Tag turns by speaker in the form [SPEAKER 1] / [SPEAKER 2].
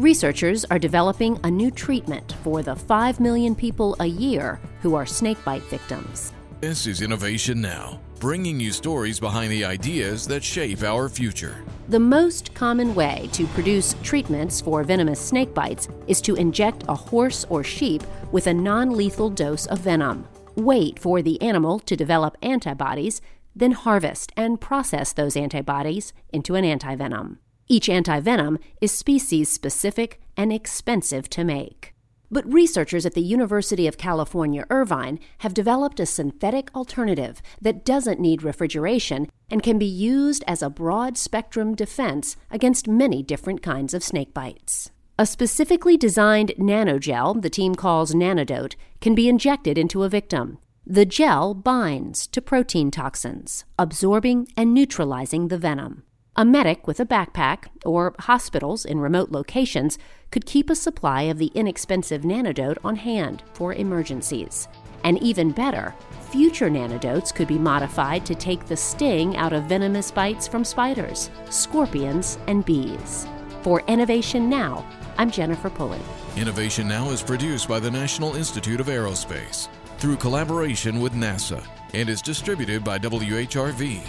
[SPEAKER 1] Researchers are developing a new treatment for the 5 million people a year who are snakebite victims.
[SPEAKER 2] This is Innovation Now, bringing you stories behind the ideas that shape our future.
[SPEAKER 1] The most common way to produce treatments for venomous snake bites is to inject a horse or sheep with a non lethal dose of venom. Wait for the animal to develop antibodies, then harvest and process those antibodies into an antivenom. Each antivenom is species specific and expensive to make. But researchers at the University of California, Irvine have developed a synthetic alternative that doesn't need refrigeration and can be used as a broad spectrum defense against many different kinds of snake bites. A specifically designed nanogel, the team calls Nanodote, can be injected into a victim. The gel binds to protein toxins, absorbing and neutralizing the venom. A medic with a backpack, or hospitals in remote locations, could keep a supply of the inexpensive nanodote on hand for emergencies. And even better, future nanodotes could be modified to take the sting out of venomous bites from spiders, scorpions, and bees. For Innovation Now, I'm Jennifer Pulley.
[SPEAKER 2] Innovation Now is produced by the National Institute of Aerospace through collaboration with NASA and is distributed by WHRV.